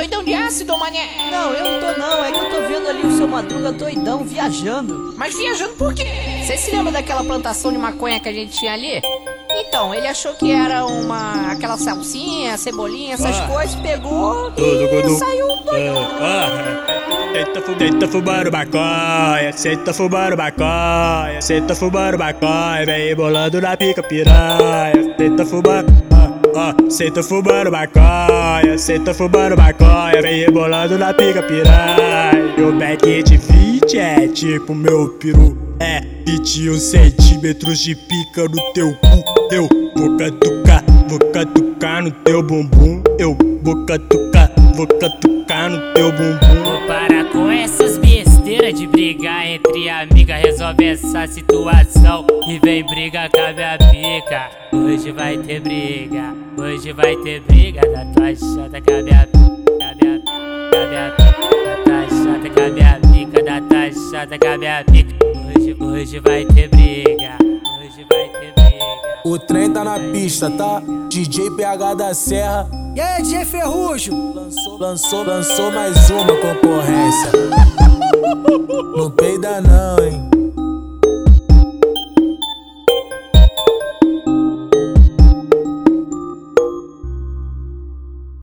doidão de ácido, mané? Não, eu não tô não, é que eu tô vendo ali o seu Madruga doidão, viajando. Mas viajando por quê? Você se lembra daquela plantação de maconha que a gente tinha ali? Então, ele achou que era uma. aquela salsinha, cebolinha, essas Ah. coisas, pegou Tudo e quando- saiu doidão. Tenta, fu- tenta fumando maconha, tá fumando maconha, tá fumando maconha, vem bolando na pica piranha, tá fumando, ah, ah, cê tá fumando maconha, cê tá fumando maconha, vem rebolando na pica piranha. O back de fit é tipo meu peru, é 21 centímetros de pica no teu cu, eu vou catucar, vou catucar no teu bumbum, eu vou catucar, vou catucar no teu bumbum. Vou parar com essas Resolve essa situação e vem briga com a minha pica. Hoje vai ter briga, hoje vai ter briga da tua chata com a minha pica, da minha pica, da tua chata com a minha pica, da tua chata com a minha pica. Hoje, hoje vai ter briga, hoje vai ter briga. O trem tá na pista, tá? DJ PH da Serra E aí, DJ Ferrugem? lançou, lançou, lançou mais uma concorrência. Não peida não?